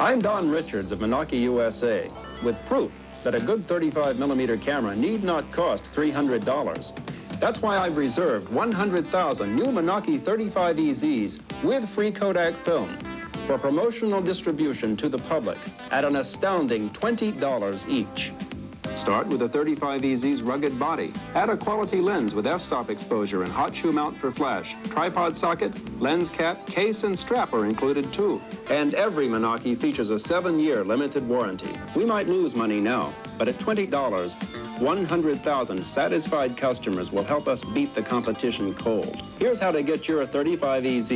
I'm Don Richards of Menaki USA with proof that a good 35 millimeter camera need not cost $300. That's why I've reserved 100,000 new Menaki 35 EZs with free Kodak film for promotional distribution to the public at an astounding $20 each. Start with the 35 EZ's rugged body. Add a quality lens with f-stop exposure and hot shoe mount for flash. Tripod socket, lens cap, case, and strap are included too. And every Menaki features a seven-year limited warranty. We might lose money now, but at $20, 100,000 satisfied customers will help us beat the competition cold. Here's how to get your 35 EZ.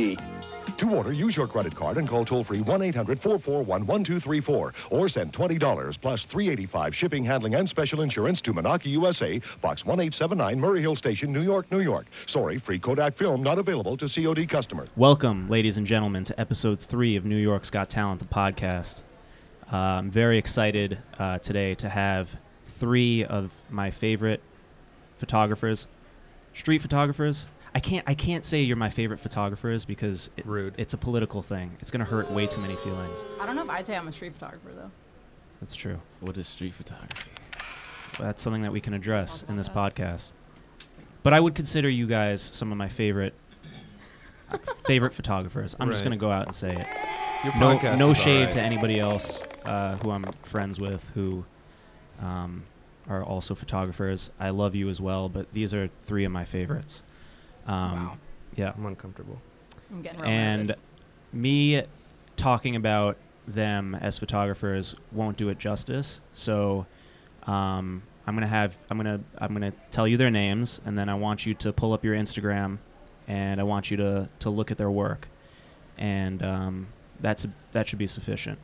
To order, use your credit card and call toll-free 1-800-441-1234 or send $20 plus $385 shipping, handling, and special insurance to Menaki USA, Box 1879, Murray Hill Station, New York, New York. Sorry, free Kodak film not available to COD customers. Welcome, ladies and gentlemen, to episode three of New York's Got Talent, the podcast. Uh, I'm very excited uh, today to have three of my favorite photographers, street photographers. I can't I can't say you're my favorite photographers because it, Rude. it's a political thing. It's gonna hurt way too many feelings. I don't know if I'd say I'm a street photographer though. That's true. What is street photography? That's something that we can address in this podcast. But I would consider you guys some of my favorite favorite photographers. I'm just gonna go out and say it. Your no podcast no is shade alright. to anybody else uh, who I'm friends with who um, are also photographers. I love you as well, but these are three of my favorites. Um, Wow. Yeah, I'm uncomfortable. I'm getting real and nervous. me talking about them as photographers won't do it justice. So um, I'm gonna have I'm gonna I'm gonna tell you their names, and then I want you to pull up your Instagram, and I want you to to look at their work, and um, that's that should be sufficient.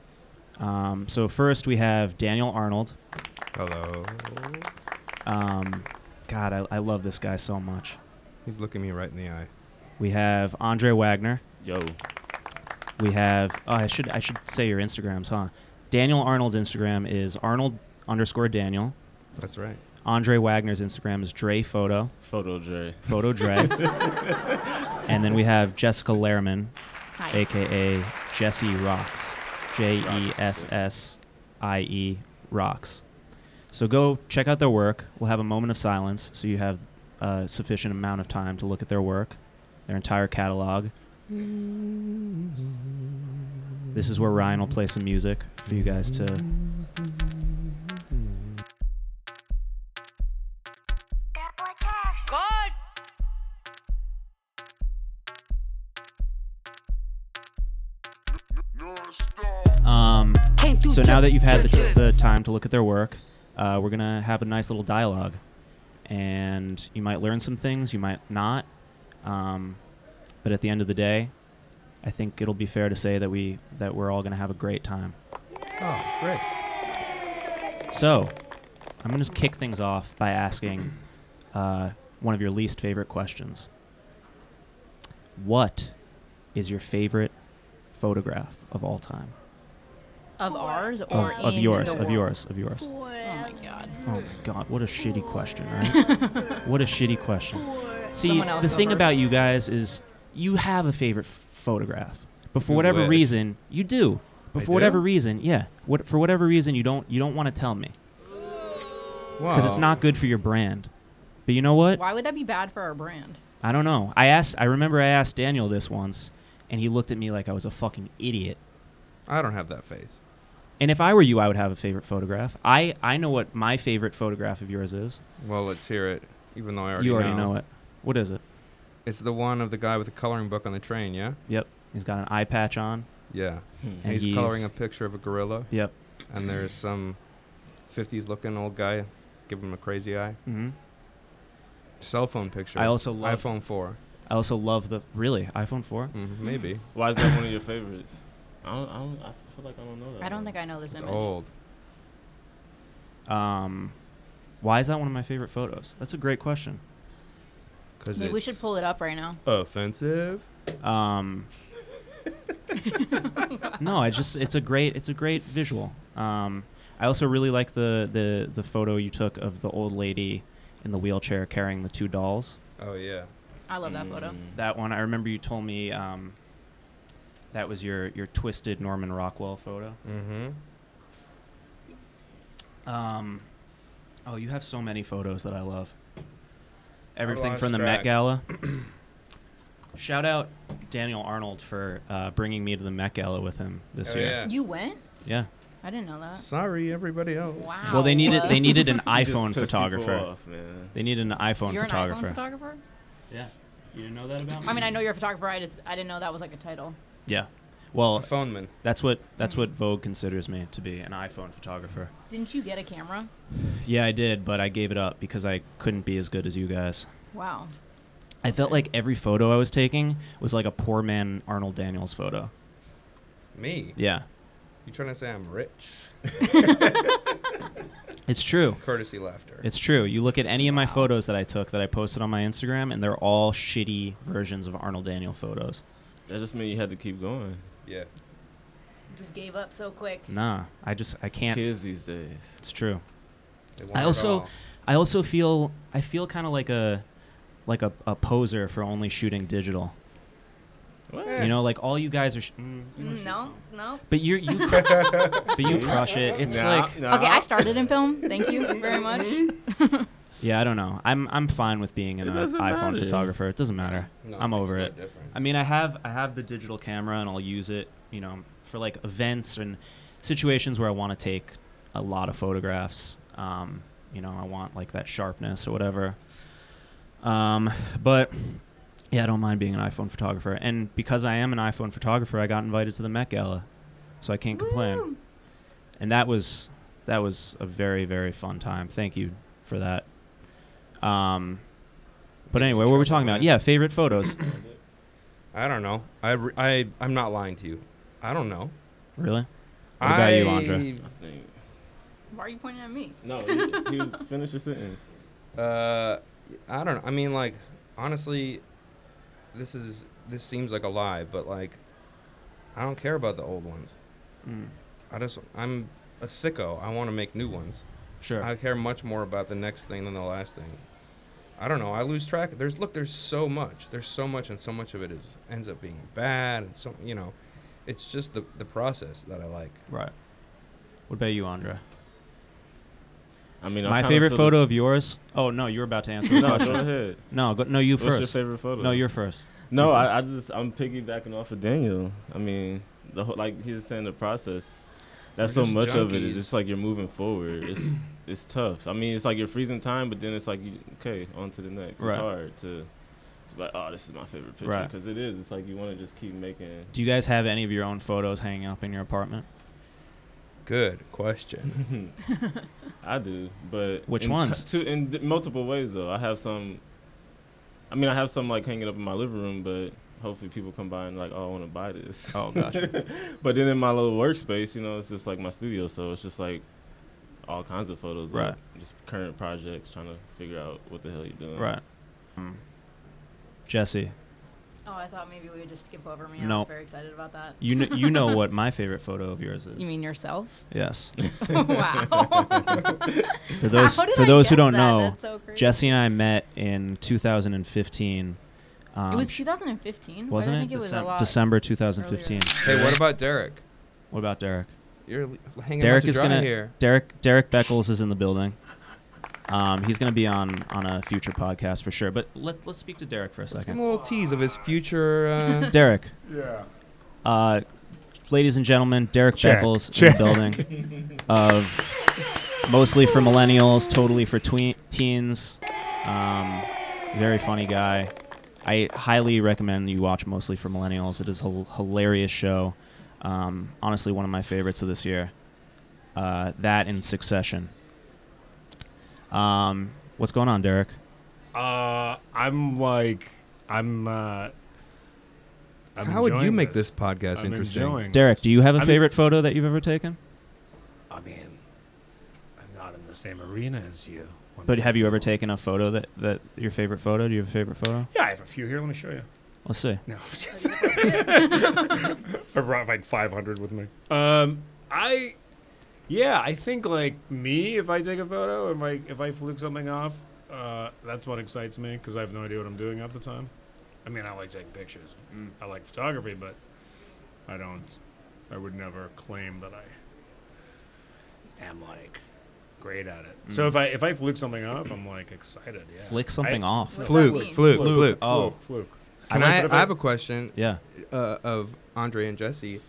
Um, so first we have Daniel Arnold. Hello. Um, God, I, I love this guy so much. He's looking me right in the eye. We have Andre Wagner. Yo, We have. Oh, I should I should say your Instagrams, huh? Daniel Arnold's Instagram is Arnold underscore Daniel. That's right. Andre Wagner's Instagram is Dre Photo, Photo Dre. Photo Dre. and then we have Jessica Lehrman, Hi. aka Jesse Rocks, J E S S I E Rocks. So go check out their work. We'll have a moment of silence so you have a sufficient amount of time to look at their work, their entire catalog. This is where Ryan will play some music for you guys to. Um, so now that you've had the, the time to look at their work, uh, we're gonna have a nice little dialogue, and you might learn some things, you might not. Um, but at the end of the day, I think it'll be fair to say that we that we're all gonna have a great time. Oh, great. So, I'm gonna just kick things off by asking uh, one of your least favorite questions. What is your favorite photograph of all time? Of ours Of, or of in yours, the of world? yours, of yours. Oh my god. Oh my god, what a shitty question, right? what a shitty question. See, the thing first. about you guys is you have a favorite f- photograph, but for You whatever wish. reason, you do. But I for whatever reason, yeah, what for whatever reason you don't you don't want to tell me because it's not good for your brand. But you know what? Why would that be bad for our brand? I don't know. I asked. I remember I asked Daniel this once, and he looked at me like I was a fucking idiot. I don't have that face. And if I were you, I would have a favorite photograph. I I know what my favorite photograph of yours is. Well, let's hear it. Even though I already know. you already know. know it. What is it? It's the one of the guy with the coloring book on the train. Yeah. Yep. He's got an eye patch on. Yeah. And And he's, he's- coloring a picture of a gorilla, Yep. and there's some 50s looking old guy giving him a crazy eye. Mm-hmm. Cell phone picture. I also love. iPhone 4. I also love the really iPhone 4. Mhm, maybe. Why is that one of your favorites? I don't. I don't. I feel like I don't know that. I don't one. think I know this It's image. old. Um, why is that one of my favorite photos? That's a great question. Cause Maybe we it's should pull it up right now. offensive. Um, no, I just it's a great it's a great visual. Um, I also really like the the the photo you took of the old lady in the wheelchair carrying the two dolls. Oh yeah. I love that photo. Mm. That one I remember you told me um, that was your your twisted Norman Rockwell photo. Mm-hmm. Um, oh, you have so many photos that I love. Everything lost from the track. Met Gala. Shout out Daniel Arnold for uh, bringing me to the Met Gala with him this Oh, year. yeah. You went? Yeah. I didn't know that. Sorry, everybody else. Wow. Well, they needed they needed an iPhone photographer. Off, man. They needed an iPhone You're photographer. an iPhone photographer? Yeah. You didn't know that about me? I mean, I know you're a photographer. I just I didn't know that was like a title. Yeah. A Well, phone man. that's what that's what Vogue considers me to be, an iPhone photographer. Didn't you get a camera? Yeah, I did, but I gave it up because I couldn't be as good as you guys. Wow. I felt like every photo I was taking was like a poor man Arnold Daniels photo. Me? Yeah. You trying to say I'm rich? It's true. Courtesy laughter. It's true. You look at any of my Wow. photos that I took that I posted on my Instagram, and they're all shitty versions of Arnold Daniel photos. That just means you had to keep going. yeah. Just gave up so quick. Nah, I just I can't. Kids these days. It's true. I also- I also feel I feel kind of like a like a, a poser for only shooting digital. What? Eh. You know, like all you guys are. Sh- mm, you No, no. But you're you, cr- but you crush it. It's Nah, like nah. Okay, I started in film. Thank you very much. yeah, I don't know. I'm I'm fine with being an It uh, doesn't iPhone matter. photographer. It doesn't matter. No, I'm makes over no it. difference. I mean, I have I have the digital camera and I'll use it, you know, for like events and situations where I want to take a lot of photographs. Um, you know, I want like that sharpness or whatever. Um, but yeah, I don't mind being an iPhone photographer. And because I am an iPhone photographer, I got invited to the Met Gala, so I can't complain. Woo! And that was that was a very very fun time. Thank you for that. Um, but anyway, what were we talking about? Yeah, favorite photos. I don't know. I, re- I I'm not lying to you. I don't know. really? What about you, Andre? I. Why are you pointing at me? No, he, he was finish your sentence. Uh, I don't know. I mean, like, honestly, this is this seems like a lie, but like, I don't care about the old ones. Mm, I just I'm a sicko. I want to make new ones. sure. I care much more about the next thing than the last thing. I don't know. I lose track. There's look. There's so much. There's so much, and so much of it is ends up being bad. And so you know, it's just the the process that I like. Right. What about you, Andre? I mean, I My favorite photo of yours? Oh no, you were about to answer the No, go ahead. No, go, no, you What's your first. favorite photo? No, you're first. No, you I, I just I'm piggybacking off of Daniel. I mean, the whole like he's saying the process. That's We're so just much of it. It's just like you're moving forward. It's it's tough. I mean, it's like you're freezing time, but then it's like you, okay, on to the next. Right. It's hard to. to be like, oh, this is my favorite picture Right. because it is. It's like you want to just keep making. Do you guys have any of your own photos hanging up in your apartment? Good question. I do, but Which in ones? To, in d- multiple ways though. I have some. I mean, I have some like hanging up in my living room, but hopefully people come by and like, oh, I want to buy this. Oh, gosh. but then in my little workspace, you know, it's just like my studio, so it's just like all kinds of photos, Right. Like just current projects, trying to figure out what the hell you're doing. right. Mm. Jesse, Oh, I thought maybe we would just skip over me. No. I No. was very excited about that. you kn- you know what my favorite photo of yours is? You mean yourself? yes. wow. For those How did for I those who don't that? know, so. Jesse and I met in 2015. Um, it was 2015. Why wasn't I it? think it was a lot. December 2015. hey, what about Derek? What about Derek? You're hanging Derek out to is gonna here. Derek Derek Beckles is in the building. Um, he's gonna be on on a future podcast for sure. But let let's speak to Derek for a Let's give second. him a little tease of his future. Uh, Derek, Yeah. uh, ladies and gentlemen, Derek Check, Beckles check. in the building of mostly for millennials, totally for tween teens. Um, very funny guy. I highly recommend you watch mostly for millennials. It is a hilarious show. Um, honestly, one of my favorites of this year. Uh, that in Succession. Um, what's going on, Derek? Uh, I'm like, I'm. Uh, I'm how would you make this, podcast I'm interesting? Derek, this. do you have a I mean- favorite photo that you've ever taken? I mean, I'm not in the same arena as you. But have you ever taken a photo that, that your favorite photo? Do you have a favorite photo? Yeah, I have a few here. Let me show you. Let's see. No, I brought like 500 with me. Um, I, yeah, I think like me, if I take a photo, if I if I fluke something off, uh, that's what excites me because I have no idea what I'm doing half the time. I mean, I like taking pictures. I like photography, but I don't. I would never claim that I am like great at it. So if I if I fluke something off, I'm like excited. Yeah. Flick something I- off. What's Fluke, fluke, Fluke, fluke. Oh. Fluke, fluke. Can Like, I, I have a question Yeah. uh, of Andre and Jesse.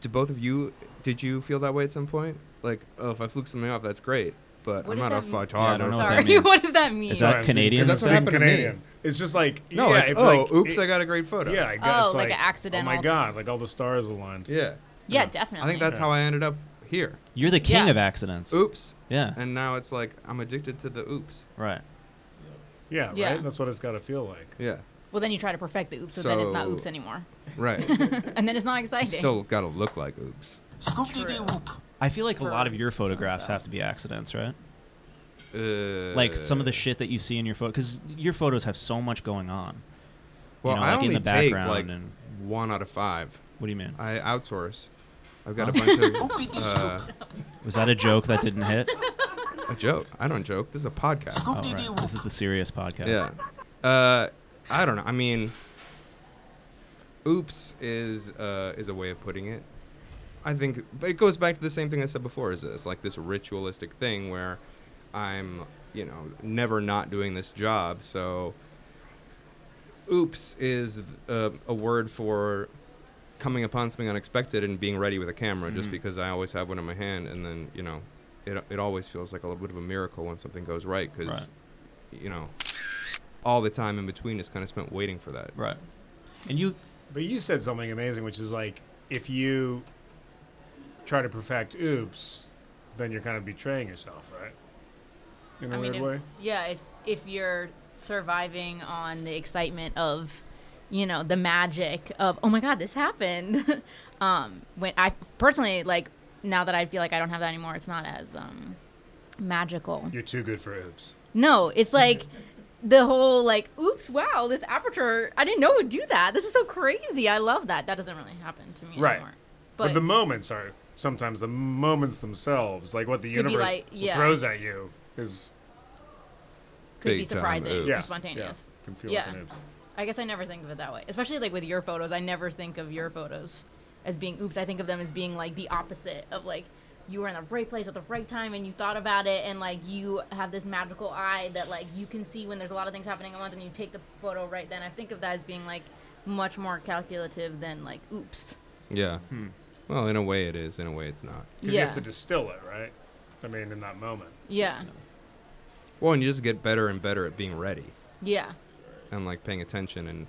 Do both of you, did you feel that way at some point? Like, oh, if I fluke something off, that's great, but What I'm not a that mean? photographer. Yeah, I don't know what that what does that mean? Is that I was Canadian? That's what being happened to me. Canadian. It's just like No, yeah, like, if, oh, like, oops, it- I got a great photo. Yeah, I guess Oh, it's like an accidental. Oh my god, like all the stars aligned. Yeah. yeah, definitely. I think that's Yeah. how I ended up here. You're the king Yeah. of accidents. Oops. Yeah. And now it's like I'm addicted to the oops. Right. Yeah, Yeah. right. That's what it's got to feel like. Yeah. Well, then you try to perfect the oops, so, then it's not oops anymore. Right. and then it's not exciting. Still got to look like oops. I feel like a lot of your photographs have to be accidents, right? Uh, Like some of the shit that you see in your photo, because your photos have so much going on. Well, you know, I like only in the take background like and one out of five. what do you mean? I outsource. I've got a bunch of uh, Was that a joke that didn't hit? a joke. I don't joke. This is a podcast. Oh, right. This is the serious podcast. Yeah. Uh, I don't know. I mean, oops is uh, is a way of putting it. I think, but it goes back to the same thing I said before. Is this like this ritualistic thing where I'm, you know, never not doing this job. So, oops is uh, a word for coming upon something unexpected and being ready with a camera. Just Mhm. because I always have one in my hand, and then you know, it it always feels like a little bit of a miracle when something goes right because Right. you know, all the time in between is kind of spent waiting for that. Right. And you, But you said something amazing, which is like if you try to perfect oops, then you're kind of betraying yourself, right? In a I mean, weird if, way. yeah, if if you're surviving on the excitement of, you know, the magic of, oh my god, this happened. um, when I personally like now that I feel like I don't have that anymore, it's not as um magical. You're too good for oops. No, it's like the whole like, oops, wow, this aperture, I didn't know it would do that. This is so crazy. I love that. That doesn't really happen to me Right. anymore. But, But, the moments are sometimes the moments themselves, like what the universe like- yeah. throws at you, is could be big time surprising, yeah, spontaneous. Yeah, can feel Yeah. like an oops. I guess I never think of it that way. Especially like with your photos, I never think of your photos as being oops. I think of them as being like the opposite of like you were in the right place at the right time and you thought about it and like you have this magical eye that like you can see when there's a lot of things happening at once and you take the photo right then. I think of that as being like much more calculative than like oops. Yeah. Hmm. Well, in a way it is. In a way it's not. Because you have to distill it, right? I mean, in that moment. Yeah. Well, and you just get better and better at being ready Yeah. and like paying attention and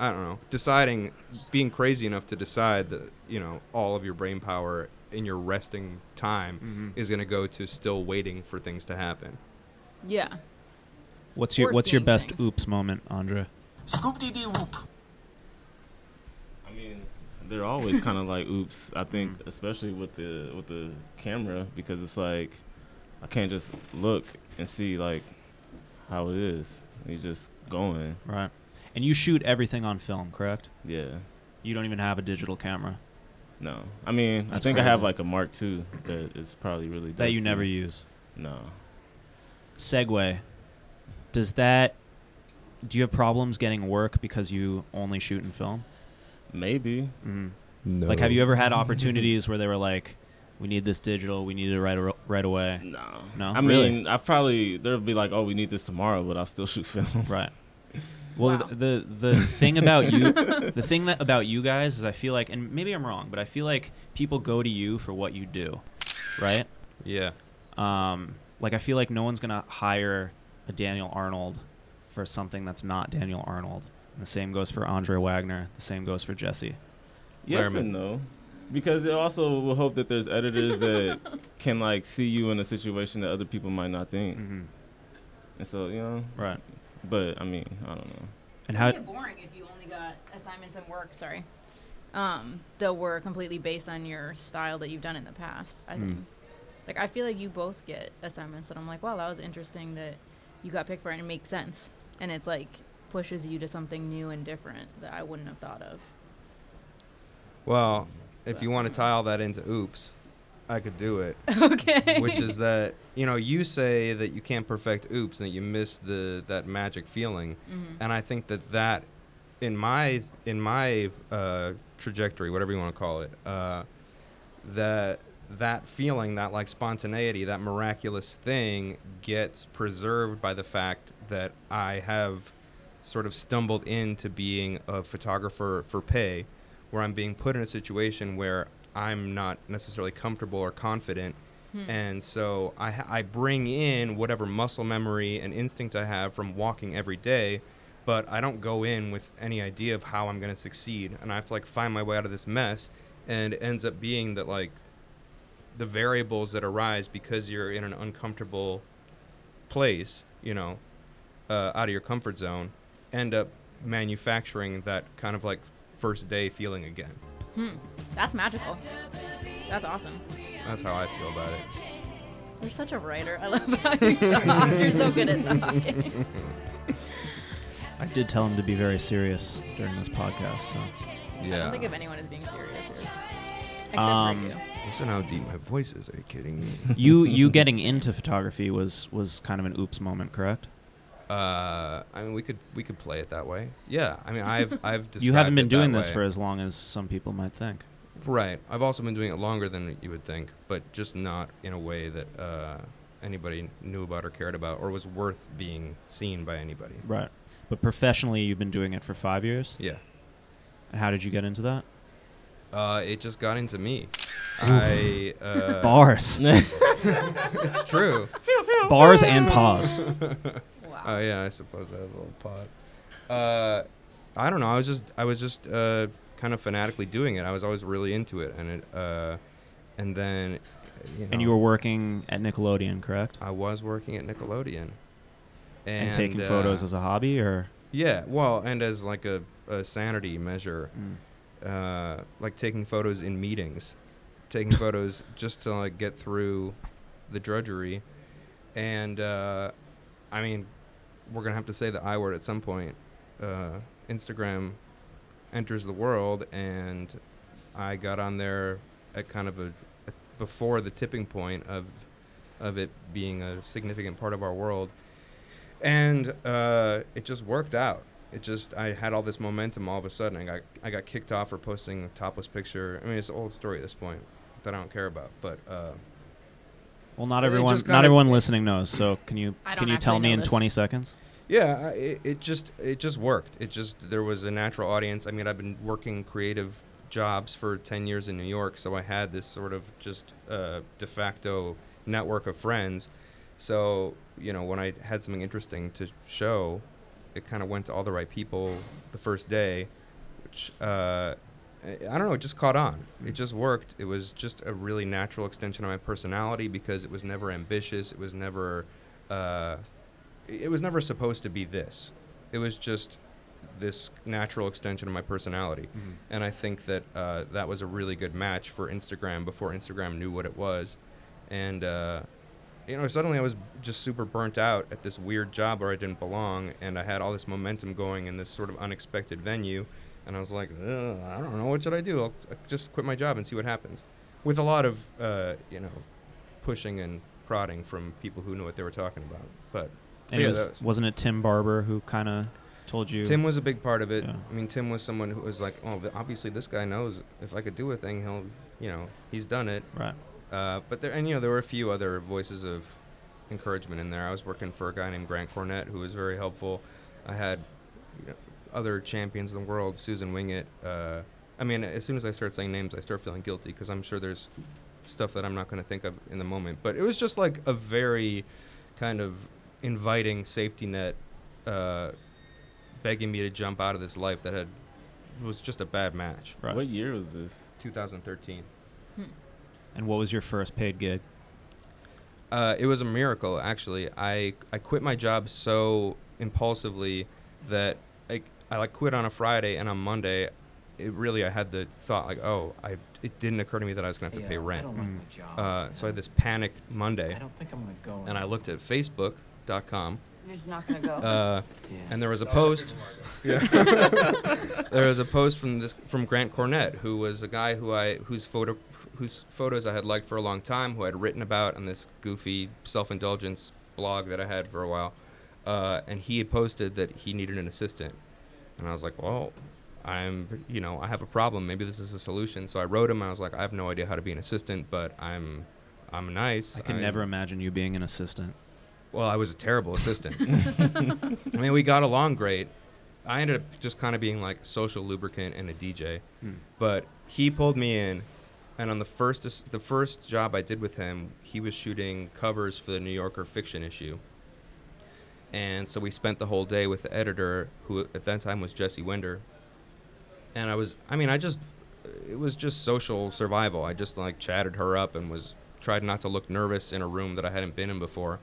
I don't know, deciding, being crazy enough to decide that you know all of your brain power in your resting time Mhm. is going to go to still waiting for things to happen. Yeah. what's your Or what's your best things. oops moment, Andre? Scoop D D whoop I mean, they're always kind of like oops. I think, especially with the with the camera, because it's like I can't just look and see like how it is. You just going, Right. And you shoot everything on film, correct? yeah. You don't even have a digital camera No, I mean, That's I think I have like a Mark II that is probably really that you never use. No, Segway. Does that? Do you have problems getting work because you only shoot in film? maybe. Mm. No. Like, have you ever had opportunities where they were like, "We need this digital. We need it right ar- right away." No, No? I Really? mean, I probably there'll be like, oh, we need this tomorrow, but I'll still shoot film. Right. Well, Wow. the, the the thing about you, the thing that about you guys is, I feel like, and maybe I'm wrong, but I feel like people go to you for what you do, right? Yeah. Um, like I feel like no one's gonna hire a Daniel Arnold for something that's not Daniel Arnold. And the same goes for Andre Wagner. The same goes for Jesse. Yes Lehrman. and no, because it also will hope that there's editors that can like see you in a situation that other people might not think, Mm-hmm. and so you know. Right. But I mean, I don't know. And It'd how? get boring if you only got assignments and work. Sorry, um, that were completely based on your style that you've done in the past. I Mm. think, like, I feel like you both get assignments that I'm like, wow, that was interesting that you got picked for, it and it makes sense, and it's like pushes you to something new and different that I wouldn't have thought of. Well, if you want to tie all that into oops, I could do it. okay. Which is that you know you say that you can't perfect oops and that you miss the that magic feeling, hmm and I think that that in my in my uh, trajectory, whatever you want to call it, uh, that that feeling, that like spontaneity, that miraculous thing gets preserved by the fact that I have sort of stumbled into being a photographer for pay, where I'm being put in a situation where I'm not necessarily comfortable or confident. And so I, I bring in whatever muscle memory and instinct I have from walking every day, but I don't go in with any idea of how I'm going to succeed. And I have to like find my way out of this mess. And it ends up being that like the variables that arise because you're in an uncomfortable place, you know, uh, out of your comfort zone, end up manufacturing that kind of like first day feeling again. Hmm. That's magical. That's awesome. That's how I feel about it. You're such a writer. I love how you talk. You're so good at talking. I did tell him to be very serious during this podcast. So Yeah. I don't think of anyone as being serious here. Except Um, for you. Listen how deep my voice is. Are you kidding me? you you getting into photography was was kind of an oops moment, correct? Uh, I mean, we could we could play it that way. Yeah, I mean, I've I've You haven't been doing this way. for as long as some people might think. right. I've also been doing it longer than you would think, but just not in a way that uh, anybody knew about or cared about or was worth being seen by anybody. Right. But professionally, you've been doing it for five years. Yeah. And how did you get into that? Uh, it just got into me. I uh, Bars, It's true. bars, and pause. Oh yeah, I suppose that was a little pause. Uh, I don't know. I was just I was just uh, kind of fanatically doing it. I was always really into it, and it uh, and then you know, And you were working at Nickelodeon, correct? I was working at Nickelodeon, and, And, taking uh, photos as a hobby, or yeah, well, and as like a, a sanity measure, Mm. uh, like taking photos in meetings, taking photos just to like get through the drudgery, and uh, I mean, we're gonna have to say the I word at some point. Uh, Instagram enters the world, and I got on there at kind of a, a before the tipping point of of it being a significant part of our world, and uh, it just worked out it just I had all this momentum all of a sudden. I got I got kicked off for posting a topless picture. I mean, it's an old story at this point that I don't care about. But uh, well, not It everyone, just not kinda- everyone listening knows. So can you I can don't you tell actually me know in this. 20 seconds? yeah, I- it, it just it just worked. It just there was a natural audience. I mean, I've been working creative jobs for ten years in New York, so I had this sort of just uh, de facto network of friends. So you know, when I had something interesting to show, it kind of went to all the right people the first day, which uh, I don't know, it just caught on. It just worked. It was just a really natural extension of my personality because it was never ambitious. It was never, uh, it was never supposed to be this. It was just this natural extension of my personality. And I think that uh, that was a really good match for Instagram before Instagram knew what it was. And, uh, you know, suddenly I was just super burnt out at this weird job where I didn't belong. And I had all this momentum going in this sort of unexpected venue. And I was like, I don't know, what should I do? I'll, I'll just quit my job and see what happens. With a lot of, uh, you know, pushing and prodding from people who knew what they were talking about. But And yeah, it was, was- wasn't it Tim Barber who kind of told you? Tim was a big part of it. Yeah. I mean, Tim was someone who was like, oh, obviously this guy knows if I could do a thing, he'll, you know, he's done it. right. Uh, but there, and you know, there were a few other voices of encouragement in there. I was working for a guy named Grant Cornett who was very helpful. I had you know, other champions in the world, Susan Wingett. Uh, I mean, as soon as I start saying names, I start feeling guilty because I'm sure there's stuff that I'm not going to think of in the moment. But it was just like a very kind of inviting safety net, uh, begging me to jump out of this life that had was just a bad match. Right. What year was this? 2013. And what was your first paid gig? Uh, it was a miracle, actually. I I quit my job so impulsively that I I like quit on a Friday and on Monday, it really I had the thought like, oh, I it didn't occur to me that I was gonna have to Yeah, pay I rent. don't like Mm. my job. Uh, so I had this panic Monday, I don't think I'm gonna go. and I looked at Facebook.com, You're not gonna go. uh, Yeah. and there was a post. Yeah. there was a post from this from Grant Cornett, who was a guy who I whose photo whose photos I had liked for a long time, who I had written about on this goofy self-indulgence blog that I had for a while, uh, and he had posted that he needed an assistant, And I was like, well, I'm, you know, I have a problem. Maybe this is a solution. So I wrote him. I was like, I have no idea how to be an assistant, but I'm, I'm nice. I can I'm- never imagine you being an assistant. Well, I was a terrible assistant. I mean, we got along great. I ended up just kind of being like social lubricant and a DJ. Hmm. But he pulled me in, and on the first the first job I did with him, he was shooting covers for the New Yorker fiction issue. And so we spent the whole day with the editor, who at that time was Jessie Wender. And I was, I mean, I just, it was just social survival. I just like chatted her up and was tried not to look nervous in a room that I hadn't been in before.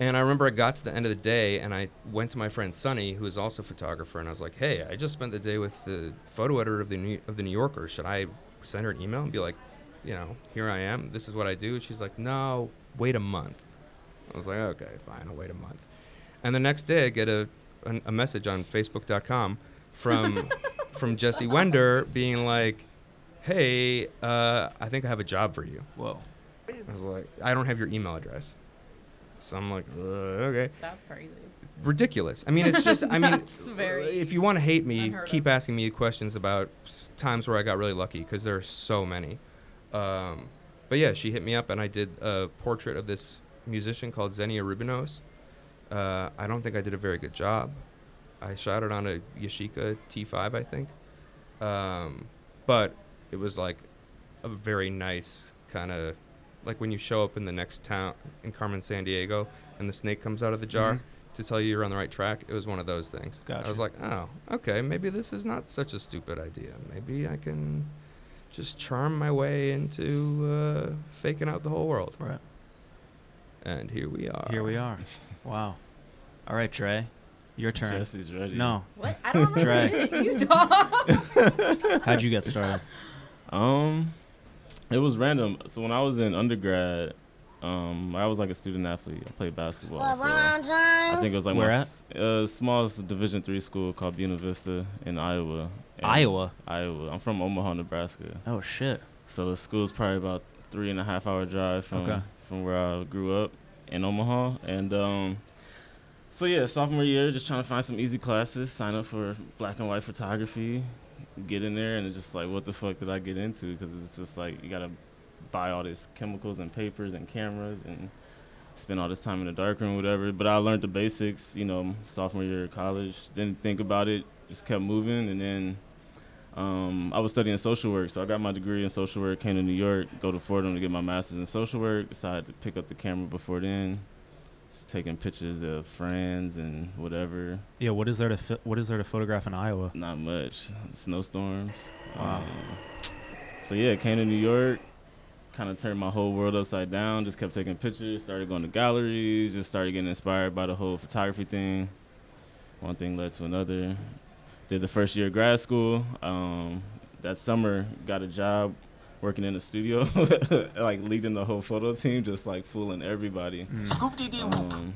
And I remember I got to the end of the day and I went to my friend Sonny, who is also a photographer, and I was like, "Hey, I just spent the day with the photo editor of the New, of the New Yorker. Should I send her an email and be like, you know, here I am. This is what I do?" She's like, "No, wait a month." I was like, "Okay, fine. I'll wait a month." And the next day, I get a a, a message on Facebook.com from from Jessie Wender being like, "Hey, uh, I think I have a job for you." Whoa. I was like, "I don't have your email address." So I'm like, uh, "Okay." That's crazy. ridiculous. I mean, it's just. I mean, very if you want to hate me, keep of. asking me questions about times where I got really lucky because there are so many. Um, but yeah, she hit me up and I did a portrait of this musician called Xenia Rubinos. Uh, I don't think I did a very good job. I shot it on a Yashica T5, I think. Um, but it was like a very nice kind of like when you show up in the next town in Carmen Sandiego, and the snake comes out of the jar Mhm. to tell you you're on the right track. It was one of those things. I was like, oh, okay, maybe this is not such a stupid idea. Maybe I can just charm my way into uh, faking out the whole world. Right. And here we are. Here we are. Wow. All right, Trey. Your turn. Jesse's ready. No. What? I don't remember Dre. shit. You talk. How'd you get started? Um, it was random. So when I was in undergrad, um, I was like a student athlete. I played basketball. So I think it was like Where my at? s- uh, smallest Division three school called Buena Vista in Iowa. And- Iowa. Iowa. I'm from Omaha, Nebraska. Oh shit. So the school's probably about three and a half hour drive from Okay. From where I grew up in Omaha. And um, so yeah, sophomore year, just trying to find some easy classes, sign up for black and white photography, get in there, and it's just like, what the fuck did I get into? Because it's just like you gotta buy all these chemicals and papers and cameras and spend all this time in the darkroom, whatever. But I learned the basics, you know, sophomore year of college. Didn't think about it, just kept moving, and then um, I was studying social work, so I got my degree in social work. Came to New York, go to Fordham to get my master's in social work. Decided to pick up the camera before then, just taking pictures of friends and whatever. Yeah. What is there to fi- What is there to photograph in Iowa? Not much snowstorms. Wow. Um, so yeah, came to New York, kind of turned my whole world upside down. Just kept taking pictures, started going to galleries, just started getting inspired by the whole photography thing. One thing led to another. Did the first year of grad school. Um, that summer, got a job working in a studio, like leading the whole photo team, just like fooling everybody. Um,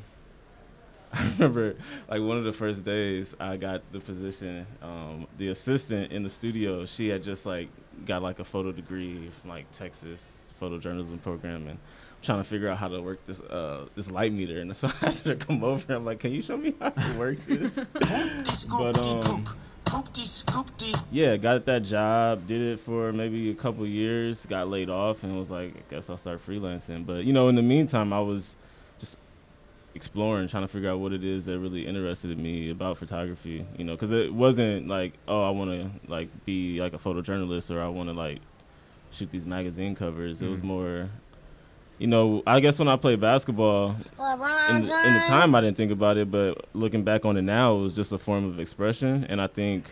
I remember like one of the first days I got the position, um, the assistant in the studio, she had just like got like a photo degree from like Texas photojournalism program and trying to figure out how to work this uh this light meter and so I asked her to come over. I'm like, Can you show me how to work this? but um yeah, got that job, did it for maybe a couple years, got laid off, and was like, I guess I'll start freelancing. But you know, in the meantime, I was just exploring, trying to figure out what it is that really interested me about photography. You know, because it wasn't like, oh, I want to like be like a photojournalist or I want to like shoot these magazine covers. It was Mhm. more, you know, I guess when I played basketball, in the, in the time I didn't think about it, but looking back on it now, it was just a form of expression, and I think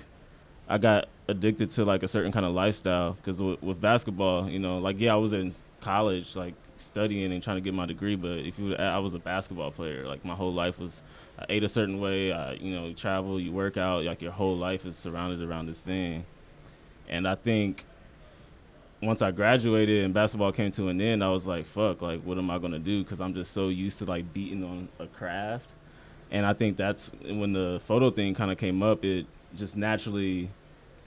I got addicted to like a certain kind of lifestyle. Because with, with basketball, you know, like yeah, I was in college, like studying and trying to get my degree, but if you, I was a basketball player, like my whole life was, I ate a certain way, I, you know, you travel, you work out, like your whole life is surrounded around this thing, and I think once I graduated and basketball came to an end, I was like, fuck, like, what am I gonna do? Because I'm just so used to like beating on a craft, and I think that's when the photo thing kind of came up. It just naturally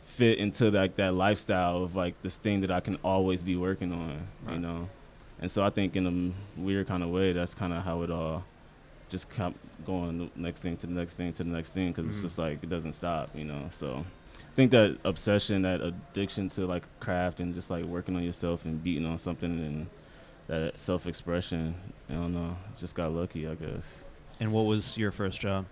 fit into like that lifestyle of like this thing that I can always be working on, Right. you know. And so I think in a weird kind of way, that's kind of how it all just kept going next thing to the next thing to the next thing because it's Mhm. just like it doesn't stop, you know. So I think that obsession, that addiction to like craft and just like working on yourself and beating on something and that self-expression, I don't know, just got lucky, I guess. And what was your first job?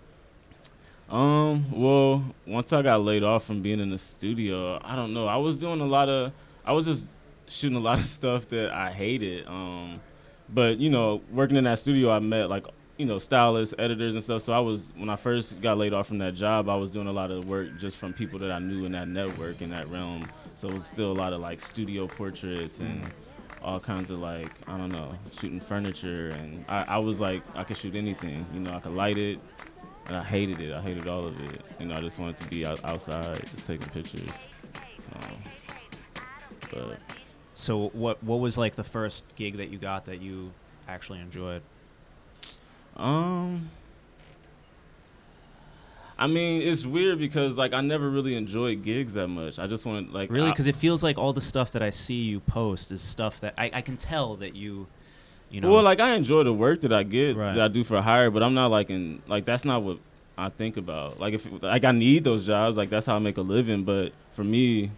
Um, well, once I got laid off from being in the studio, I don't know. I was doing a lot of I was just shooting a lot of stuff that I hated. Um, but you know, working in that studio, I met like you know stylists, editors, and stuff. So I was when I first got laid off from that job, I was doing a lot of work just from people that I knew in that network in that realm. So it was still a lot of like studio portraits and all kinds of like I don't know, shooting furniture, and I, I was like I could shoot anything. You know, I could light it, and I hated it. I hated all of it. You know, I just wanted to be out, outside, just taking pictures. So, So what what was like the first gig that you got that you actually enjoyed? Um, I mean, it's weird because like I never really enjoyed gigs that much. I just want like Really? Because it feels like all the stuff that I see you post is stuff that I, I can tell that you, you know. well, like I enjoy the work that I get Right. that I do for hire, but I'm not like in like that's not what I think about. Like if like I need those jobs, like that's how I make a living. But for me,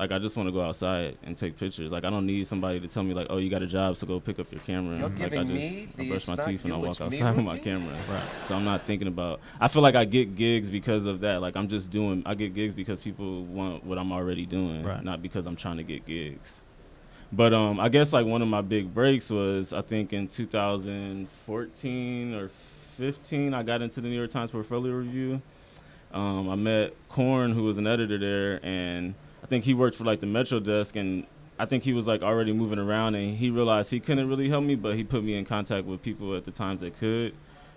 like I just want to go outside and take pictures. Like I don't need somebody to tell me like, oh, you got a job, so go pick up your camera. You're like I giving just me I brush my teeth and I walk outside with my camera. Right. So I'm not thinking about. I feel like I get gigs because of that. Like I'm just doing. I get gigs because people want what I'm already doing, Right. not because I'm trying to get gigs. But um, I guess like one of my big breaks was I think in 2014 or 15 I got into the New York Times Portfolio Review. Um, I met Korn, who was an editor there, and I think he worked for like the Metro desk, and I think he was like already moving around, and he realized he couldn't really help me, but he put me in contact with people at the times that could,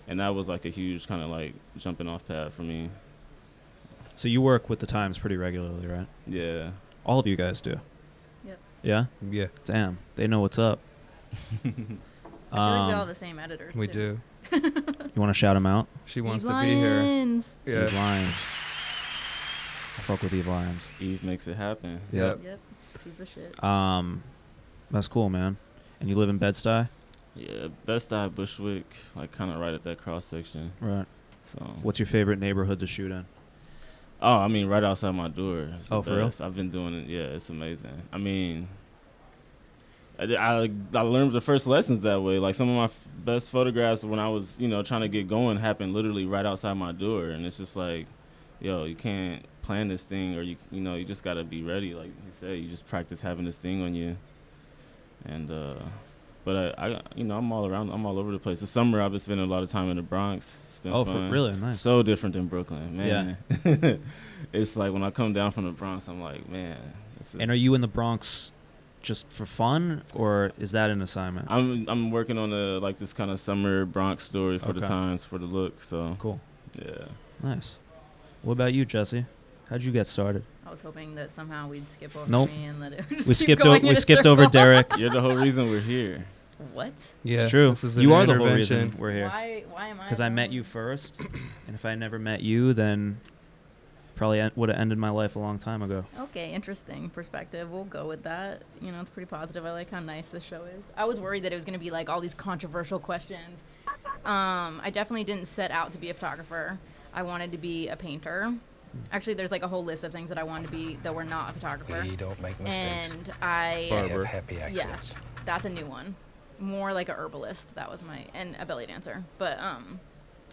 and that was like a huge kind of like jumping off pad for me. so you work with the Times pretty regularly, right? Yeah. All of you guys do. Yep. Yeah. Yeah, Damn, they know what's up. I feel like we all have Um, the same editors. we too. do. you want to shout them out? She Eve wants to be here. Lions. Yeah. Eve Lyons. I fuck with Eve Lyons. Eve makes it happen. Yep. Yep. She's the shit. Um, that's cool, man. And you live in Bed Stuy, Yeah, Bed Stuy Bushwick, like kind of right at that cross section. right? So. What's your favorite neighborhood to shoot in? Oh, I mean, right outside my door. It's Oh, for real? I've been doing it. Yeah, it's amazing. I mean, I, I, I learned the first lessons that way. Like some of my f- best photographs when I was, you know, trying to get going happened literally right outside my door, and it's just like, yo, you can't plan this thing, or you, you know, you just gotta be ready. Like you said, you just practice having this thing on you, and uh. But I, I, you know, I'm all around. I'm all over the place. The summer, I've been spending a lot of time in the Bronx. It's been Oh, for, really? Nice. So different than Brooklyn, man. Yeah. it's like when I come down from the Bronx, I'm like, man. This is, And are you in the Bronx just for fun, or is that an assignment? I'm I'm working on a like this kind of summer Bronx story for the Times for the look. So Cool. yeah. Nice. What about you, Jesse? How'd you get started? I was hoping that somehow we'd skip over Nope. me and let it. just We keep skipped going over. in We a skipped over. Derek. You're the whole reason we're here. What? Yeah, it's true. this is You are the whole reason we're here. Why? Why am I? Because I met you first, and if I never met you, then probably en- would have ended my life a long time ago. Okay, interesting perspective. We'll go with that. You know, it's pretty positive. I like how nice this show is. I was worried that it was going to be like all these controversial questions. Um, I definitely didn't set out to be a photographer. I wanted to be a painter. Actually, there's like a whole list of things that I wanted to be that were not a photographer. We don't make mistakes. And I, We have Barber. happy accidents. that's a new one. More like a herbalist. That was my and a belly dancer. But um,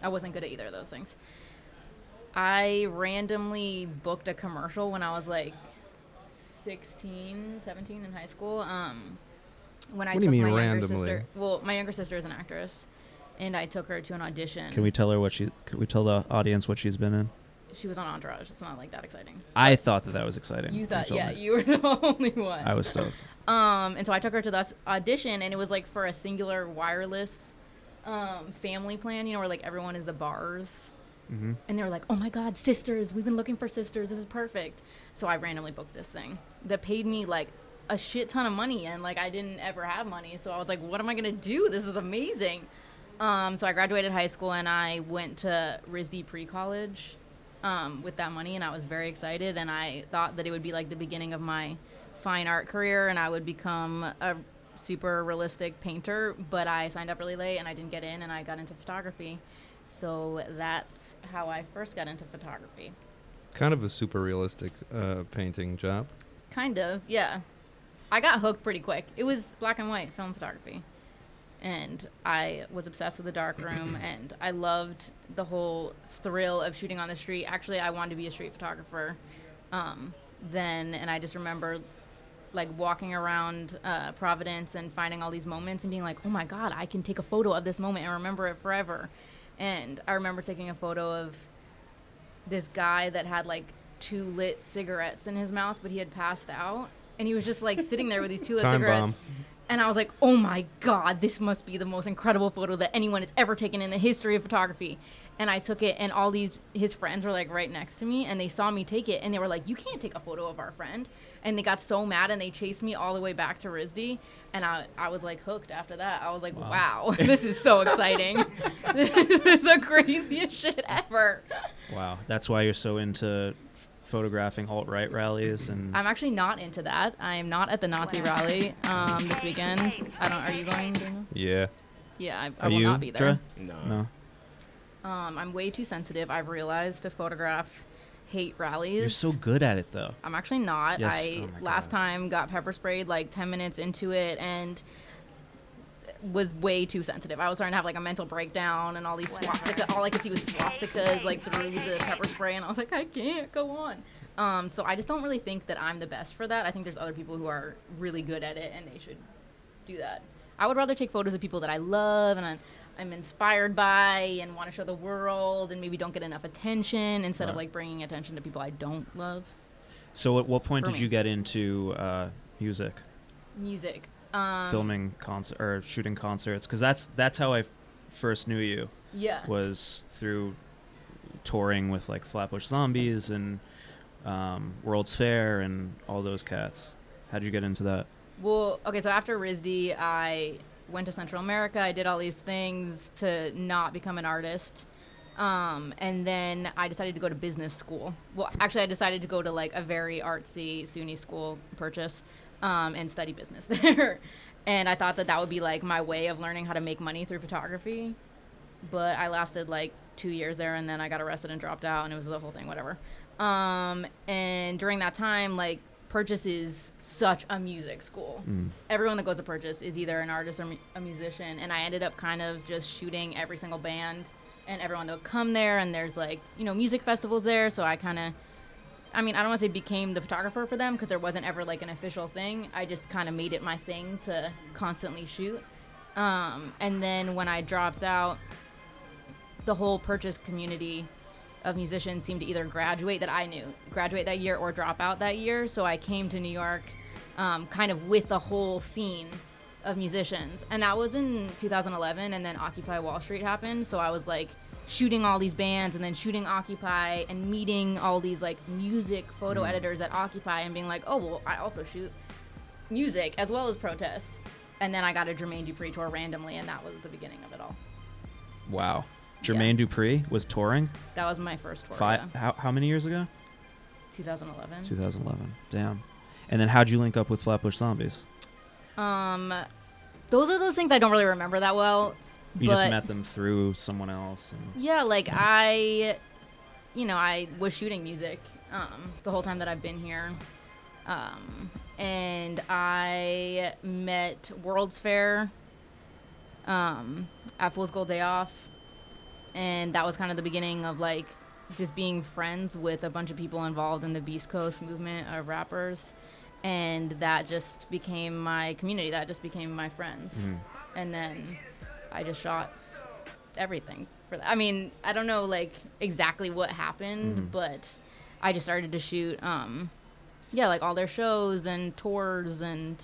I wasn't good at either of those things. I randomly booked a commercial when I was like 16, 17 in high school. Um, when I What do you took mean my younger randomly? sister. Well, my younger sister is an actress, and I took her to an audition. Can we tell her what she? Can we tell the audience what she's been in? She was on Entourage. It's not like that exciting. I thought that that was exciting. You thought, yeah, me. you were the only one. I was stoked. Um, and so I took her to this audition, and it was like for a Cingular wireless um, family plan, you know, where like everyone is the bars. Mm-hmm. And they were like, oh my God, sisters, we've been looking for sisters. This is perfect. So I randomly booked this thing that paid me like a shit ton of money. And like I didn't ever have money. So I was like, what am I going to do? This is amazing. Um, so I graduated high school and I went to RISD pre college um, with that money. And I was very excited. And I thought that it would be like the beginning of my fine art career and I would become a super realistic painter, but I signed up really late and I didn't get in and I got into photography. So that's how I first got into photography. Kind of a super realistic uh, painting job. Kind of, yeah. I got hooked pretty quick. It was black and white film photography. And I was obsessed with the dark room and I loved the whole thrill of shooting on the street. Actually, I wanted to be a street photographer um, then, and I just remember like walking around uh, Providence and finding all these moments and being like, oh my God, I can take a photo of this moment and remember it forever. And I remember taking a photo of this guy that had like two lit cigarettes in his mouth, but he had passed out. And he was just like sitting there with these two lit Time cigarettes. bomb. And I was like, oh my God, this must be the most incredible photo that anyone has ever taken in the history of photography. And I took it, and all these, his friends were like right next to me, and they saw me take it, and they were like, you can't take a photo of our friend. And they got so mad, and they chased me all the way back to RISD. And I, I was like hooked after that. I was like, wow, this is so exciting. this is the craziest shit ever. Wow, that's why you're so into photographing alt right rallies and I'm actually not into that. I am not at the Nazi rally um, this weekend. I don't. Are you going? Daniel? Yeah. Yeah, I, I Are will you, not be there. Dre? No. No. Um, I'm way too sensitive. I've realized to photograph hate rallies. You're so good at it though. I'm actually not. Yes. I Oh last time got pepper sprayed like 10 minutes into it and was way too sensitive. I was starting to have like a mental breakdown and all these swastika. All I could see was swastikas like through the pepper spray, and I was like, I can't go on. Um, so I just don't really think that I'm the best for that. I think there's other people who are really good at it, and they should do that. I would rather take photos of people that I love and I, I'm inspired by and want to show the world, and maybe don't get enough attention instead of like bringing attention to people I don't love. So at what point For did me. you get into uh, music, Music. Um, filming concert or shooting concerts? Because that's that's how I f- first knew you Yeah. was through touring with like Flatbush Zombies and um, World's Fair and all those cats. How did you get into that? Well, okay, so after RISD, I went to Central America. I did all these things to not become an artist. Um, and then I decided to go to business school. Well, actually, I decided to go to like a very artsy SUNY school purchase um, and study business there. and I thought that that would be like my way of learning how to make money through photography. But I lasted like two years there and then I got arrested and dropped out and it was the whole thing, whatever. Um, and during that time, like, Purchase is such a music school everyone that goes to purchase is either an artist or mu- a musician and i ended up kind of just shooting every single band and everyone that would come there and there's like you know music festivals there so i kind of i mean i don't want to say became the photographer for them because there wasn't ever like an official thing i just kind of made it my thing to constantly shoot um, and then when i dropped out the whole purchase community of musicians seemed to either graduate that I knew, graduate that year or drop out that year. So I came to New York um, kind of with the whole scene of musicians. And that was in 2011. And then Occupy Wall Street happened. So I was like shooting all these bands and then shooting Occupy and meeting all these like music photo editors at Occupy and being like, oh, well, I also shoot music as well as protests. And then I got a Jermaine Dupri tour randomly, and that was the beginning of it all. Wow. Jermaine Dupri was touring. That was my first tour. Five. yeah. How, how many years ago? 2011. 2011. Damn. And then how'd you link up with Flatbush Zombies? Um, those are those things I don't really remember that well. You but just met them through someone else. And, yeah, like I, you know, I was shooting music um, the whole time that I've been here, um, and I met World's Fair um, at Fool's Gold Day Off, and that was kind of the beginning of like just being friends with a bunch of people involved in the Beast Coast movement of rappers. And that just became my community. That just became my friends. And then I just shot everything for that. I mean, I don't know like exactly what happened, but I just started to shoot um yeah, like all their shows and tours and